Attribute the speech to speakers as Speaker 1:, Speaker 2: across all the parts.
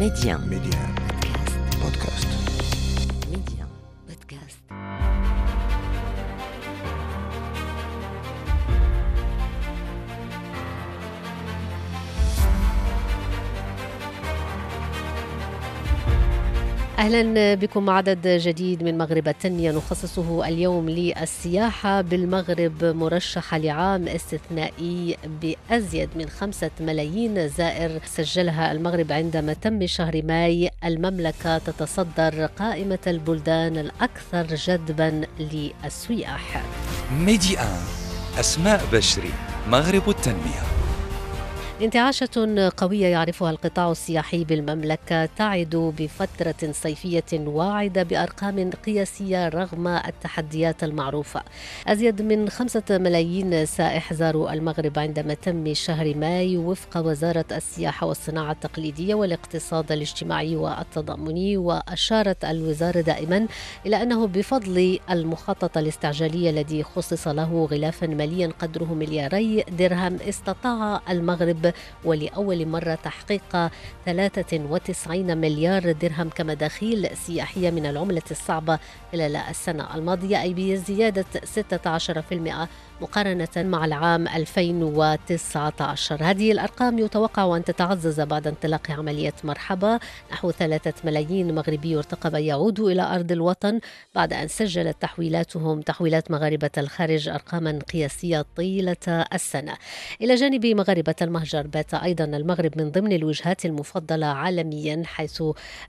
Speaker 1: Média.
Speaker 2: Média. Podcast.
Speaker 1: Média. أهلا بكم عدد جديد من مغرب التنمية. نخصصه اليوم للسياحة بالمغرب مرشحه لعام استثنائي بأزيد من خمسة ملايين زائر. سجلها المغرب عندما تم شهر ماي. المملكة تتصدر قائمة البلدان الأكثر جذبا للسياح.
Speaker 3: ميدي آن أسماء بشري مغرب التنمية.
Speaker 1: انتعاشة قوية يعرفها القطاع السياحي بالمملكة تعد بفترة صيفية واعدة بأرقام قياسية رغم التحديات المعروفة. أزيد من خمسة ملايين سائح زاروا المغرب عندما تم شهر ماي وفق وزارة السياحة والصناعة التقليدية والاقتصاد الاجتماعي والتضامني وأشارت الوزارة دائما إلى أنه بفضل المخطط الاستعجالي الذي خصص له غلافا ماليا قدره ملياري درهم استطاع المغرب ولأول مرة تحقيق 93 مليار درهم كمداخيل سياحية من العملة الصعبة خلال السنة الماضية أي بزيادة 16% مقارنة مع العام 2019 هذه الأرقام يتوقع أن تتعزز بعد انطلاق عملية مرحبا. نحو ثلاثة ملايين مغربي يرتقب أن يعودوا إلى أرض الوطن بعد أن سجلت تحويلاتهم تحويلات مغاربة الخارج أرقاما قياسية طيلة السنة. إلى جانب مغاربة المهجر بات أيضا المغرب من ضمن الوجهات المفضلة عالميا حيث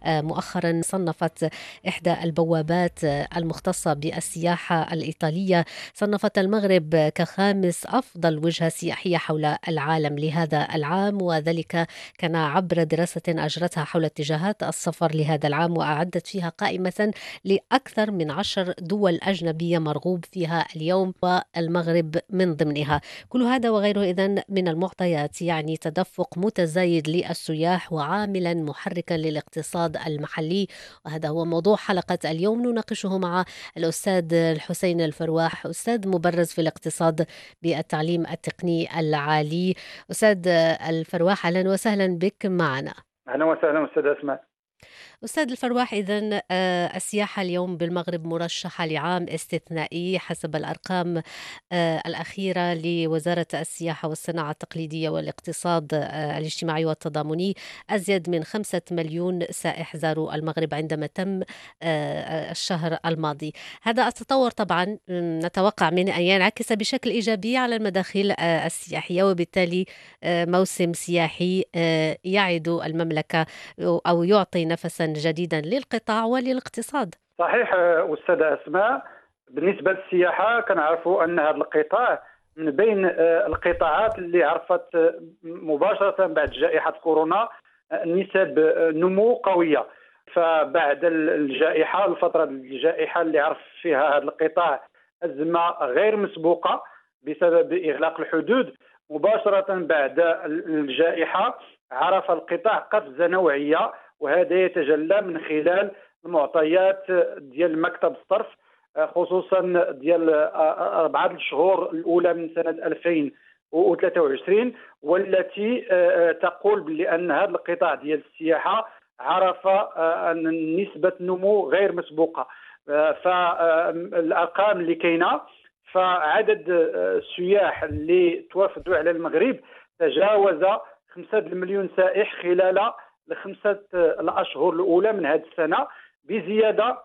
Speaker 1: مؤخرا صنفت إحدى البوابات المختصة بالسياحة الإيطالية. صنفت المغرب كخامس أفضل وجهة سياحية حول العالم لهذا العام وذلك كان عبر دراسة أجرتها حول اتجاهات السفر لهذا العام وأعدت فيها قائمة لأكثر من عشر دول أجنبية مرغوب فيها اليوم والمغرب من ضمنها. كل هذا وغيره إذن من المعطيات. يعني تدفق متزايد للسياح وعاملا محركا للاقتصاد المحلي. وهذا هو موضوع حلقة اليوم. نناقشه مع الأستاذ الحسين الفرواح أستاذ مبرز في الاقتصاد بالتعليم التقني العالي. أستاذ الفرواح أهلا وسهلا بك معنا.
Speaker 4: أهلا وسهلا أستاذ أسماء.
Speaker 1: أستاذ الفرواح إذا السياحة اليوم بالمغرب مرشحة لعام استثنائي حسب الأرقام آه، الأخيرة لوزارة السياحة والصناعة التقليدية والاقتصاد آه، الاجتماعي والتضامني. أزيد من خمسة مليون سائح زاروا المغرب عندما تم آه، الشهر الماضي. هذا التطور طبعا نتوقع منه أن ينعكس بشكل إيجابي على المداخيل آه، السياحية وبالتالي آه، موسم سياحي آه، يعد المملكة أو يعطي نفسا جديدا للقطاع وللاقتصاد.
Speaker 4: صحيح أستاذة أسماء بالنسبة للسياحة كنعرفوا أن هذا القطاع من بين آه، القطاعات اللي عرفت آه، مباشرة بعد جائحة كورونا آه، نسب نمو قوية. فبعد ال- الجائحة الفترة الجائحة اللي عرف فيها هذا القطاع أزمة غير مسبوقة بسبب إغلاق الحدود مباشرة بعد ال- الجائحة عرف القطاع قفزة نوعية وهذا يتجلى من خلال المعطيات ديال مكتب الصرف خصوصا ديال أربعة الشهور الأولى من سنة 2023 والتي تقول بان هذا القطاع ديال السياحة عرف أن نسبة نمو غير مسبوقة. فالارقام اللي كاينة فعدد السياح اللي توافدوا على المغرب تجاوز 5 مليون سائح خلال الخمسة الأشهر الأولى من هذه السنة بزيادة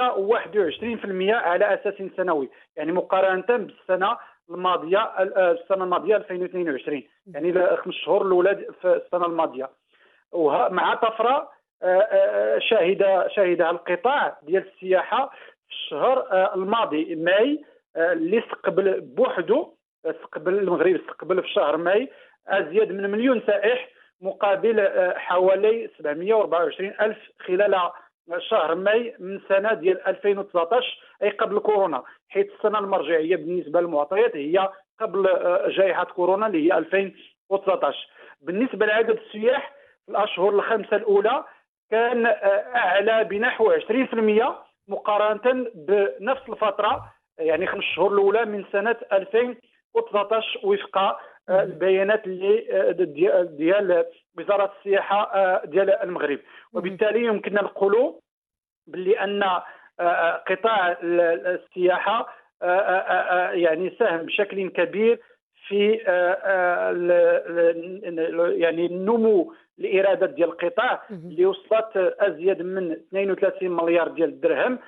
Speaker 4: 21% على أساس سنوي يعني مقارنة بالسنة الماضية السنة الماضية 2022 يعني الخمس شهور الأولى في السنة الماضية. وه- مع طفرة آه، آه، شاهد شاهدها القطاع ديال السياحة في الشهر آه، الماضي ماي اللي استقبل بوحده استقبل المغرب استقبل في شهر ماي أزيد من مليون سائح مقابل آه، حوالي 724 ألف خلال شهر ماي من سنة ديال 2019 أي قبل كورونا. حيث السنة المرجعية بالنسبة للمعطيات هي قبل آه، جائحة كورونا اللي هي 2019 بالنسبة لعدد السياح في الأشهر الخمسة الأولى كان آه، أعلى بنحو 20% مقارنة بنفس الفترة يعني خمس شهور الأولى من سنة 2019 وفق البيانات اللي آه، ديال ديال وزارة السياحه آه، ديال المغرب. وبالتالي يمكننا نقولوا باللي أن قطاع السياحة يعني ساهم بشكل كبير في يعني النمو الايرادات ديال القطاع اللي وصلت أزيد من 32 مليار ديال الدرهم.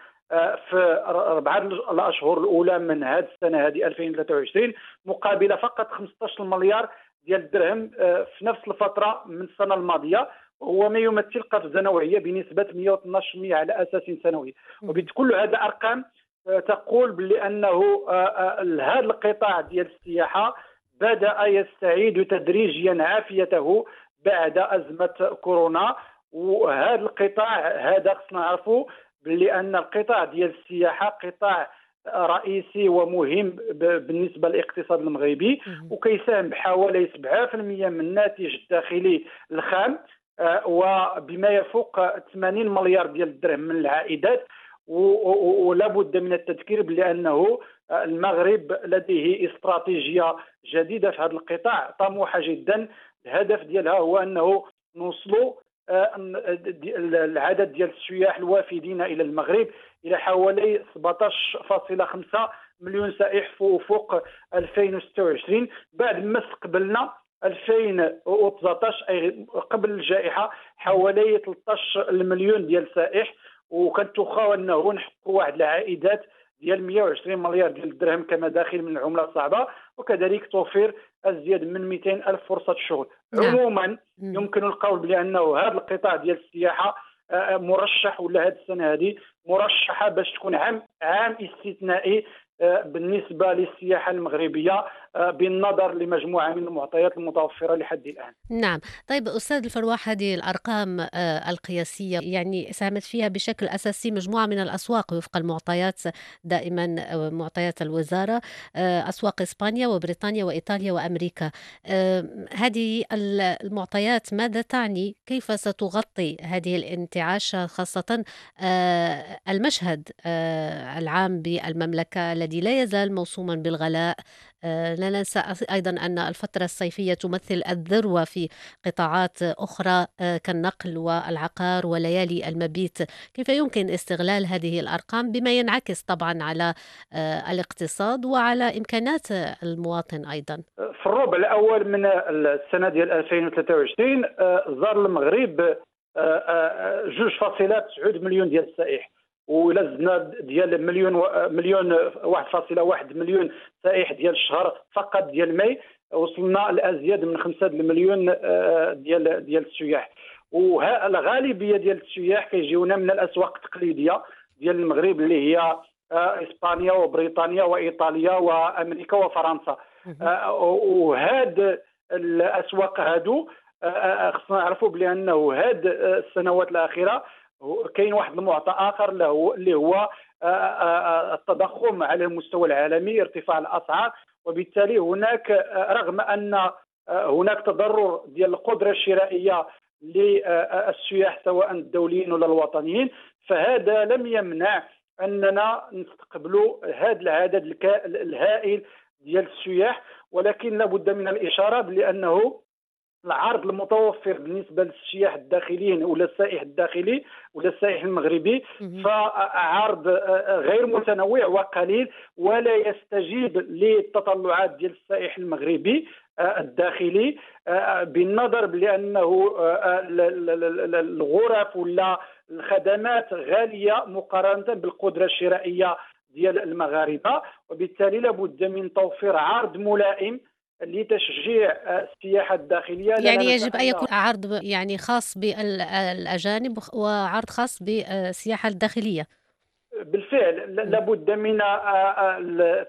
Speaker 4: في اربعه الأشهر الأولى من هذه السنة هذه 2023 مقابل فقط 15 مليار ديال الدرهم آه، في نفس الفترة من السنة الماضية. وهو ما يمثل قفزة نوعية بنسبة 112% على أساس سنوي. وبكل هذا أرقام آه، تقول بلي أنه آه، هذا القطاع ديال السياحة بدأ يستعيد تدريجيا عافيته بعد أزمة كورونا. وهذا القطاع هذا خصنا نعرفوا باللي ان القطاع ديال السياحة قطاع رئيسي ومهم بالنسبة للاقتصاد المغربي وكيساهم بحوالي 7% من الناتج الداخلي الخام آه، وبما يفوق 80 مليار ديال الدرهم من العائدات ولا بد من التذكير بانه المغرب لديه استراتيجية جديدة في هذا القطاع طموحة جدا. الهدف ديالها هو أنه نوصلوا العدد ديال السياح الوافدين إلى المغرب إلى حوالي 17.5 مليون سائح فوق 2026 بعد ما استقبلنا 2019 أي قبل الجائحة حوالي 13 مليون ديال السائح وكنتوخاو انه نحققوا واحد العائدات ديال 120 مليار ديال الدرهم كما داخل من العمله الصعبه وكذلك توفير ازيد من 200 ألف فرصة شغل نعم. عموما يمكن القول بأنه هذا القطاع ديال السياحة آه، مرشح ولا هذه السنة هذه مرشحة باش تكون عام عام استثنائي آه، بالنسبة للسياحة المغربية آه، بالنظر لمجموعة من المعطيات المتوفرة لحد الآن.
Speaker 1: نعم. طيب أستاذ الفرواح هذه الأرقام آه، القياسية يعني ساهمت فيها بشكل أساسي مجموعة من الأسواق وفق المعطيات دائما معطيات الوزارة أسواق إسبانيا وبريطانيا وإيطاليا وأمريكا. هذه المعطيات ماذا تعني؟ كيف ستغطي هذه الانتعاش خاصة المشهد العام بالمملكة الذي لا يزال موصوما بالغلاء. آه، لا ننسى أيضا أن الفترة الصيفية تمثل الذروة في قطاعات أخرى آه، كالنقل والعقار وليالي المبيت. كيف يمكن استغلال هذه الأرقام؟ بما ينعكس طبعا على آه، الاقتصاد وعلى إمكانات المواطن أيضا.
Speaker 4: في الربع الأول من السنة ديال 2023 زار المغرب جوج فاصلة مليون ديال السائح. ولا زدنا ديال مليون و... مليون 1.1 مليون سائح ديال الشهر فقط ديال ماي وصلنا لأزيد من 5 مليون آه، ديال ديال السياح. والغالبيه ديال السياح كيجيونا من الأسواق التقليدية ديال المغرب اللي هي آه، إسبانيا وبريطانيا وإيطاليا وأمريكا وفرنسا. آه، وهاد الأسواق هادو خصنا نعرفوا بانه هاد السنوات الأخيرة كاين واحد المعطى آخر اللي هو آه، آه، آه، التضخم على المستوى العالمي ارتفاع الأسعار. وبالتالي هناك رغم أن هناك تضرر ديال القدرة الشرائية للسياح سواء الدوليين ولا الوطنيين فهذا لم يمنع أننا نستقبلوا هذا العدد الهائل ديال السياح. ولكن لابد من الإشارة بأنه العرض المتوفر بالنسبة للسياح الداخليين ولا السائح الداخلي ولا السائح المغربي فعرض آه، غير متنوع وقليل ولا يستجيب للتطلعات ديال السائح المغربي آه، الداخلي آه، بالنظر بانه الغرف ولا الخدمات غالية مقارنة بالقدرة الشرائية ديال المغاربة وبالتالي لابد من توفير عرض ملائم لتشجيع السياحة الداخلية
Speaker 1: يعني يجب أن يكون عرض يعني خاص بالأجانب وعرض خاص بالسياحة الداخلية.
Speaker 4: بالفعل لابد من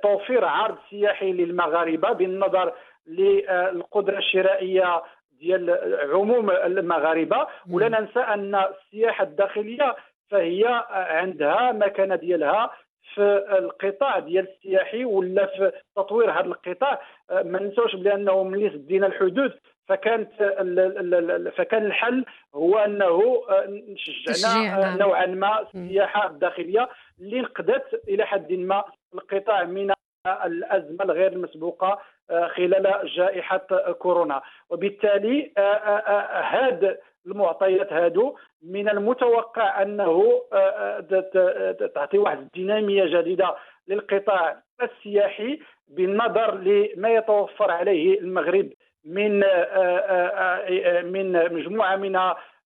Speaker 4: توفير عرض سياحي للمغاربة بالنظر للقدرة الشرائية ديال عموم المغاربة. ولا ننسى أن السياحة الداخلية فهي عندها مكانة ديالها في القطاع ديال السياحي ولا في تطوير هذا القطاع آه، ما ننساوش بانه ملي سدينا الحدود فكانت فكان الحل هو أنه آه، شجعنا نعم. نوعا ما السياحه الداخليه اللي نقدت إلى حد ما القطاع من الأزمة الغير المسبوقه خلال جائحة كورونا وبالتالي هذا المعطيات هادو من المتوقع أنه تعطي واحد الدينامية جديدة للقطاع السياحي بالنظر لما يتوفر عليه المغرب من من مجموعة من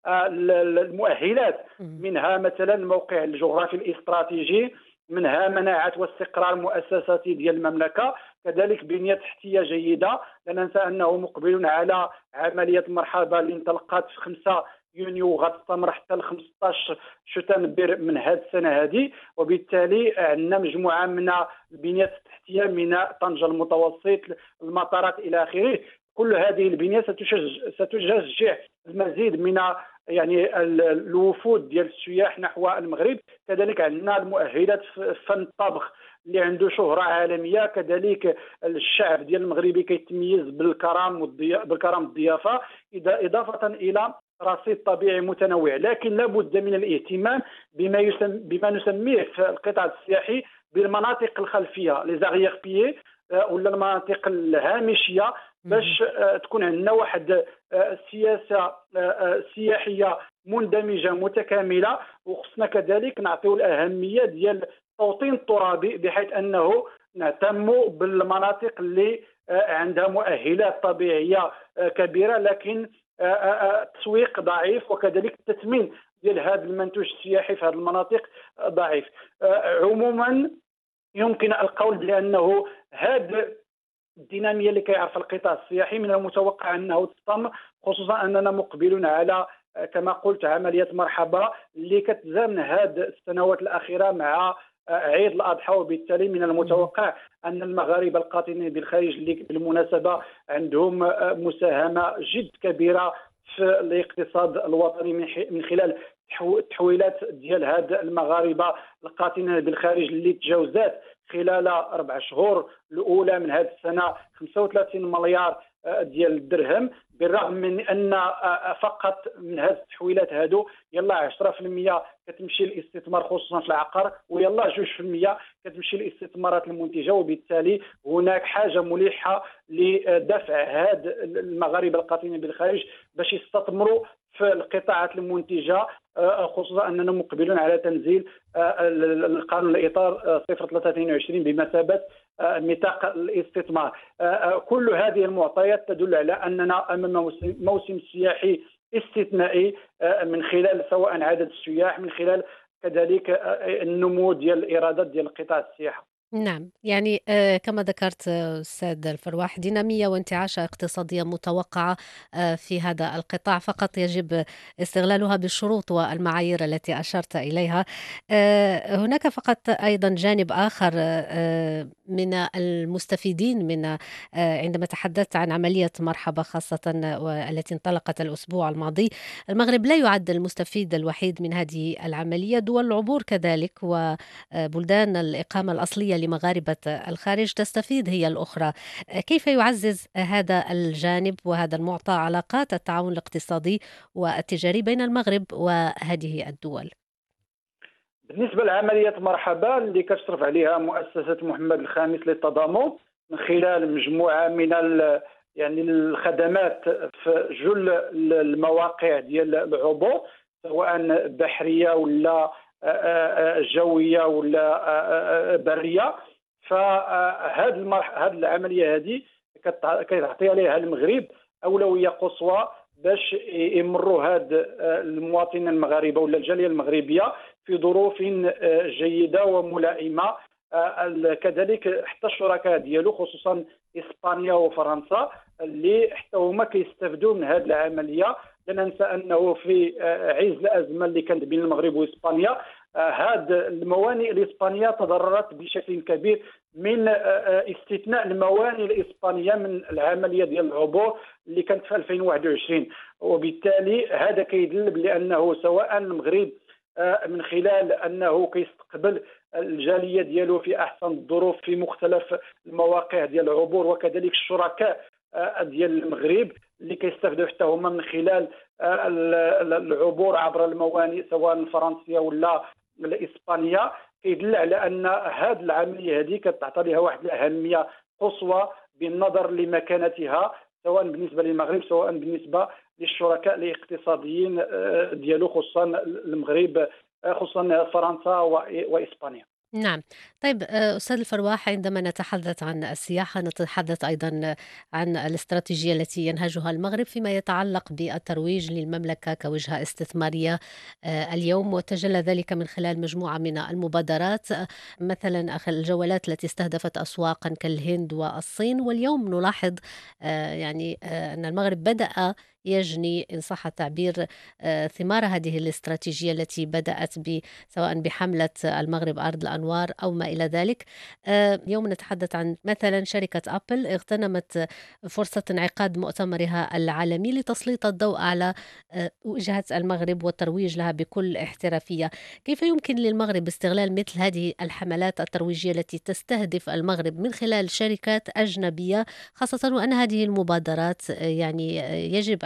Speaker 4: المؤهلات. منها مثلا الموقع الجغرافي الاستراتيجي منها مناعة واستقرار المؤسساتي ديال المملكة كذلك بنية تحتيه جيدة. لا ننسى أنه مقبل على عملية المرحله اللي انطلقت في 5 يونيو وغتستمر حتى ل 15 شتنبر من هذه السنة هذه وبالتالي عندنا مجموعة من البنيات التحتيه من طنجة المتوسط المطارات إلى آخره. كل هذه البنية ستشجع المزيد من يعني الوفود ديال السياح نحو المغرب كذلك عندنا المؤهلات في فن الطبخ اللي عنده شهرة عالمية كذلك الشعب ديال المغربي كيتميز بالكرم بالكرم الضيافة إضافة إلى رصيد طبيعي متنوع لكن لابد من الاهتمام بما يسم بما نسميه في القطاع السياحي بالمناطق الخلفية لي زاغيغ بيي ولا المناطق الهامشية باش آه، تكون عندنا واحد آه، سياسة آه، سياحية مندمجة متكاملة وخصنا كذلك نعطيو الأهمية ديال التوطين الترابي بحيث أنه نهتم بالمناطق اللي عندها مؤهلات طبيعية كبيرة لكن التسويق ضعيف وكذلك التثمين ديال هذا المنتوج السياحي في هذه المناطق ضعيف. عموما يمكن القول بانه هذا الدينامية اللي كيعرف القطاع السياحي من المتوقع أنه تستمر خصوصا أننا مقبلون على كما قلت عملية مرحبا اللي كتزامن هذه السنوات الأخيرة مع عيد الأضحى وبالتالي من المتوقع أن المغاربة القاطنين بالخارج اللي بالمناسبة عندهم مساهمة جد كبيرة في الاقتصاد الوطني من خلال التحويلات ديال هاد المغاربة القاطنين بالخارج اللي تجاوزات خلال أربع شهور الأولى من هذه السنة 35 مليار آه، ديال الدرهم بالرغم من أن آه، فقط من هذه التحويلات هادو يلا 10% كتمشي للاستثمار خصوصا في العقار ويلا 2% كتمشي للاستثمارات المنتجة وبالتالي هناك حاجة ملحه لدفع هاد المغاربة القاطنين بالخارج باش يستثمروا في القطاعات المنتجة آه، خصوصا أننا مقبلون على تنزيل آه، القانون الإطار 0322 آه، بمثابة ميثاق الاستثمار. كل هذه المعطيات تدل على أننا أمام موسم سياحي استثنائي من خلال سواء عدد السياح من خلال كذلك النمو ديال الإيرادات ديال القطاع السياحة.
Speaker 1: نعم يعني آه، كما ذكرت آه، أستاذ الفرواح دينامية وانتعاشة اقتصادية متوقعة آه، في هذا القطاع فقط يجب استغلالها بالشروط والمعايير التي أشرت إليها. هناك فقط أيضا جانب آخر من المستفيدين من عندما تحدثت عن عملية مرحبا خاصة والتي انطلقت الأسبوع الماضي. المغرب لا يعد المستفيد الوحيد من هذه العملية دول العبور كذلك وبلدان الإقامة الأصلية لمغاربة الخارج تستفيد هي الأخرى. كيف يعزز هذا الجانب وهذا المعطى علاقات التعاون الاقتصادي والتجاري بين المغرب وهذه الدول؟
Speaker 4: بالنسبة لعملية مرحبا اللي كتشرف عليها مؤسسة محمد الخامس للتضامن من خلال مجموعة من يعني الخدمات في جل المواقع ديال العبور سواء بحرية ولا جويه ولا برية. فهذه المرح... هذه العملية هذه كتعطي عليها المغرب أولوية قصوى باش يمروا هاد المواطنين المغاربة ولا الجالية المغربية في ظروف جيدة وملائمة. كذلك حتى الشركاء ديالو خصوصا إسبانيا وفرنسا اللي حتى هما كيستافدوا من هذه العملية. لا ننسى أنه في آه، عز الأزمة اللي كانت بين المغرب وإسبانيا آه، الموانئ الاسبانيه تضررت بشكل كبير من آه، استثناء الموانئ الإسبانية من العملية ديال العبور اللي كانت في 2021 وبالتالي هذا كيدل بانه سواء المغرب من خلال أنه كيستقبل الجالية ديالو في أحسن الظروف في مختلف المواقع ديال العبور وكذلك الشركاء ديال المغرب اللي كيستافدوا حتى هما من خلال آه، العبور عبر الموانئ سواء الفرنسية ولا الإسبانية. كيدل على أن هذه العملية هذه كتعطى لها واحد الأهمية قصوى بالنظر لمكانتها سواء بالنسبة للمغرب سواء بالنسبة للشركاء الاقتصاديين ديالو خصوصا المغرب خصوصا فرنسا وإسبانيا.
Speaker 1: نعم. طيب آه، أستاذ الفرواح عندما نتحدث عن السياحة نتحدث أيضا عن الاستراتيجية التي ينهجها المغرب فيما يتعلق بالترويج للمملكة كوجهة استثمارية آه، اليوم وتجلى ذلك من خلال مجموعة من المبادرات. آه، مثلا الجولات التي استهدفت أسواقا كالهند والصين واليوم نلاحظ يعني أن المغرب بدأ يجني إن صح التعبير آه، ثمار هذه الاستراتيجية التي بدأت سواء بحملة المغرب أرض الأنوار أو ما إلى ذلك. آه، اليوم نتحدث عن مثلا شركة أبل اغتنمت فرصة انعقاد مؤتمرها العالمي لتسليط الضوء على آه، وجهة المغرب والترويج لها بكل احترافية. كيف يمكن للمغرب استغلال مثل هذه الحملات الترويجية التي تستهدف المغرب من خلال شركات أجنبية خاصة وأن هذه المبادرات يعني يجب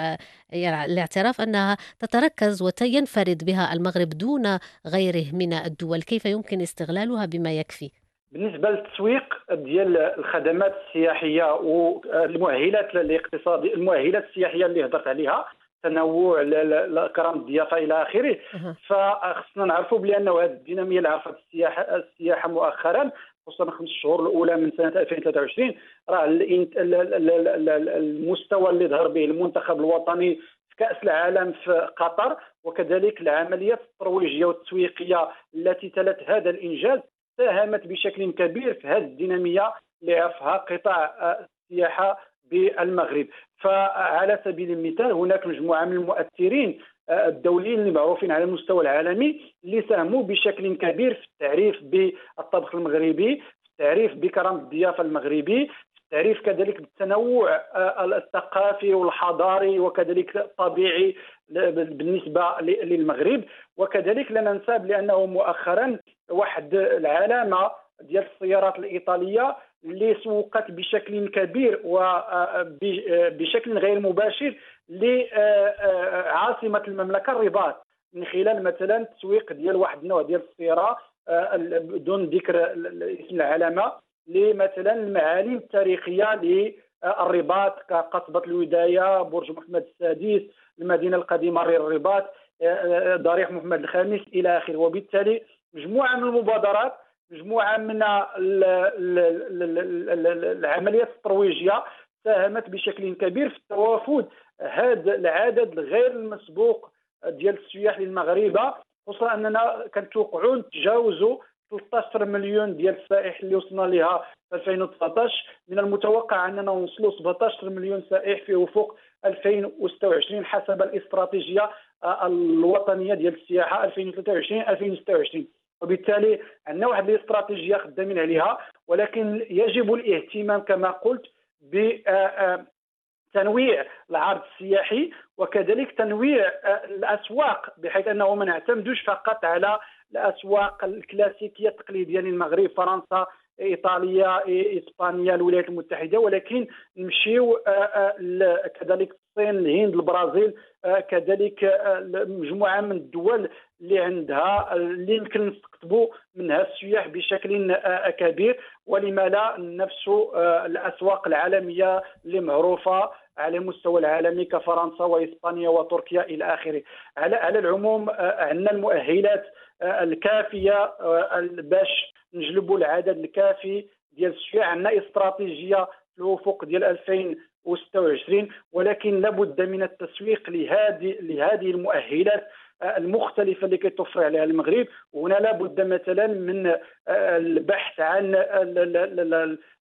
Speaker 1: يعني الاعتراف أنها تتركز وينفرد بها المغرب دون غيره من الدول. كيف يمكن استغلالها بما يكفي؟
Speaker 4: بالنسبة للتسويق ديال الخدمات السياحية والمؤهلات الاقتصاديه المؤهلات السياحية اللي هضرت عليها تنوع كرم الضيافة إلى آخره. فخصنا نعرفوا بأنه هذه الدينامية اللي عرفت السياحه السياحه مؤخرا خصوصا خمس شهور الأولى من سنة 2023 راه المستوى اللي ظهر به المنتخب الوطني في كأس العالم في قطر وكذلك العمليات الترويجية والتسويقية التي تلت هذا الإنجاز ساهمت بشكل كبير في هذه الدينامية اللي عرفها قطاع السياحة بالمغرب. فعلى سبيل المثال هناك مجموعة من المؤثرين الدوليين اللي معروفين على المستوى العالمي اللي ساهموا بشكل كبير في التعريف بالطبخ المغربي في التعريف بكرم الضيافة المغربي في التعريف كذلك بالتنوع آه، الثقافي والحضاري وكذلك الطبيعي بالنسبة للمغرب. وكذلك لا ننسى بأنه مؤخرا واحد العلامه ديال السيارات الإيطالية اللي سوقت بشكل كبير وبشكل غير مباشر لعاصمة المملكة الرباط. من خلال مثلا التسويق ديال واحد النوع ديال السياره بدون ذكر اسم العلامة لمثلا المعالم التاريخية للرباط كقصبة الوداية برج محمد السادس المدينة القديمة الرباط ضريح محمد الخامس إلى آخره. وبالتالي مجموعة من المبادرات مجموعة من العمليات الترويجية ساهمت بشكل كبير في التوافد هذا العدد الغير المسبوق ديال السياح للمغاربه خصوصا أننا كنتوقعوا نتجاوزوا 13 مليون ديال السائح اللي وصلنا لها في 2019 من المتوقع أننا نوصلوا 17 مليون سائح في افق 2026 حسب الاستراتيجية الوطنية ديال السياحة 2023 2026 وبالتالي عندنا واحد الاستراتيجية خدامين عليها ولكن يجب الاهتمام كما قلت ب تنويع العرض السياحي وكذلك تنويع الأسواق بحيث أنه ما نعتمدوش فقط على الأسواق الكلاسيكية التقليدية للمغرب فرنسا إيطاليا إسبانيا الولايات المتحدة. ولكن نمشيو كذلك الصين الهند البرازيل كذلك مجموعة من الدول اللي عندها اللي يمكن نستقطبوا منها السياح بشكل كبير ولما لا نفس الأسواق العالمية اللي معروفة على المستوى العالمي كفرنسا وإسبانيا وتركيا إلى آخره. على على العموم عندنا المؤهلات الكافية باش نجلبوا العدد الكافي ديال السياح عندنا استراتيجية في الافق ديال 2026 ولكن لابد من التسويق لهذه لهذه المؤهلات. المختلفة اللي كيتوفر عليها المغرب. وهنا لابد مثلا من البحث عن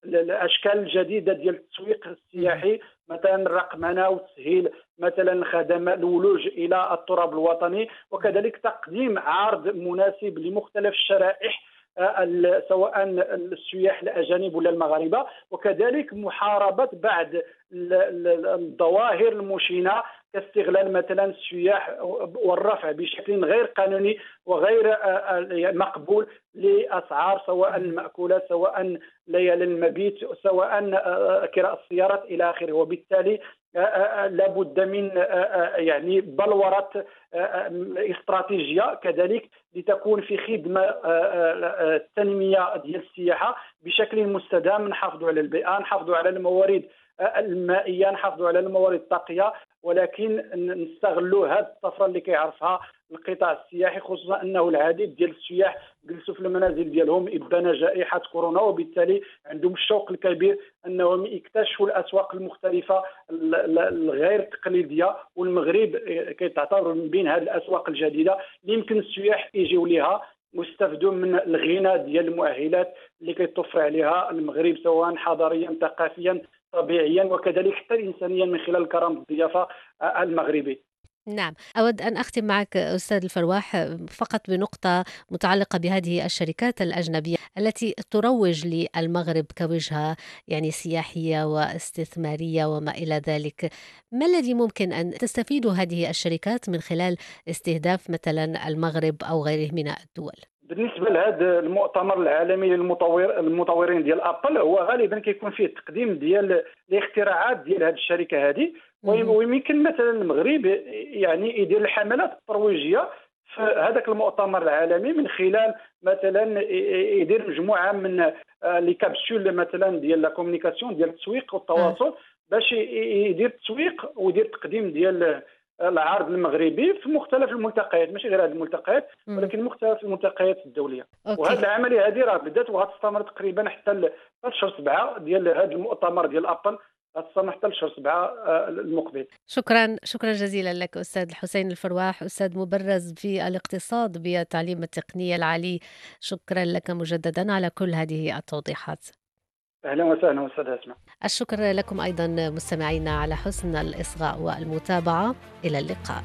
Speaker 4: الاشكال الجديده ديال التسويق السياحي. مثلا الرقمنه وتسهيل مثلا خدمات الولوج إلى التراب الوطني. وكذلك تقديم عرض مناسب لمختلف الشرائح سواء السياح الأجانب ولا المغاربة. وكذلك محاربة بعض الظواهر المشينة كاستغلال مثلا السياح والرفع بشكل غير قانوني وغير آه، آه، مقبول لأسعار سواء المأكولات سواء ليالي المبيت سواء آه، كراء السيارات إلى آخره. وبالتالي لابد من يعني بلورة استراتيجية كذلك لتكون في خدمة التنمية ديال السياحة بشكل مستدام. نحافظوا على البيئة نحافظوا على الموارد المائية نحافظوا على الموارد الطاقية ولكن نستغلوا هذه الطفرة اللي كيعرفها القطاع السياحي خصوصا أنه العديد ديال السياح جلسوا في المنازل ديالهم إبان جائحة كورونا وبالتالي عندهم الشوق الكبير أنهم يكتشفوا الأسواق المختلفة الغير تقليدية والمغرب كيتعتبر من بين هذه الأسواق الجديدة اللي يمكن السياح يجيو ليها واستفدوا من الغنى ديال المؤهلات اللي كيتوفر عليها المغرب سواء حضاريا ثقافيا. طبيعيا وكذلك حتى انسانيا من خلال كرم الضيافة المغربي.
Speaker 1: نعم. أود أن أختم معك أستاذ الفرواح فقط بنقطة متعلقة بهذه الشركات الأجنبية التي تروج للمغرب كوجهة يعني سياحية واستثمارية وما إلى ذلك. ما الذي ممكن أن تستفيد هذه الشركات من خلال استهداف مثلا المغرب أو غيره من الدول؟
Speaker 4: بالنسبة لهذا المؤتمر العالمي للمطور المطورين ديال أبل هو غالبا كيكون فيه التقديم ديال الاختراعات ديال هذه الشركة هذه ويمكن مثلا المغرب يعني يدير الحملات الترويجية في هذاك المؤتمر العالمي من خلال مثلا يدير مجموعة من آه، les capsules مثلا ديال la communication ديال التسويق والتواصل باش يدير التسويق ويدير تقديم ديال العرض المغربي في مختلف الملتقيات ماشي غير هذه الملتقيات ولكن مختلف الملتقيات الدوليه
Speaker 1: أوكي.
Speaker 4: وهذه العملية هذه راه بدات وغتستمر تقريبا حتى شهر سبعة ديال هذا المؤتمر ديال أبل غتستمر حتى لشهر سبعة آه، المقبل.
Speaker 1: شكرا شكرا جزيلا لك أستاذ الحسين الفرواح أستاذ مبرز في الاقتصاد بالتعليم التقنية العالي. شكرا لك مجددا على كل هذه التوضيحات.
Speaker 4: أهلا وسهلا أستاذ أسماء.
Speaker 1: الشكر لكم أيضا مستمعينا على حسن الإصغاء والمتابعة. إلى اللقاء.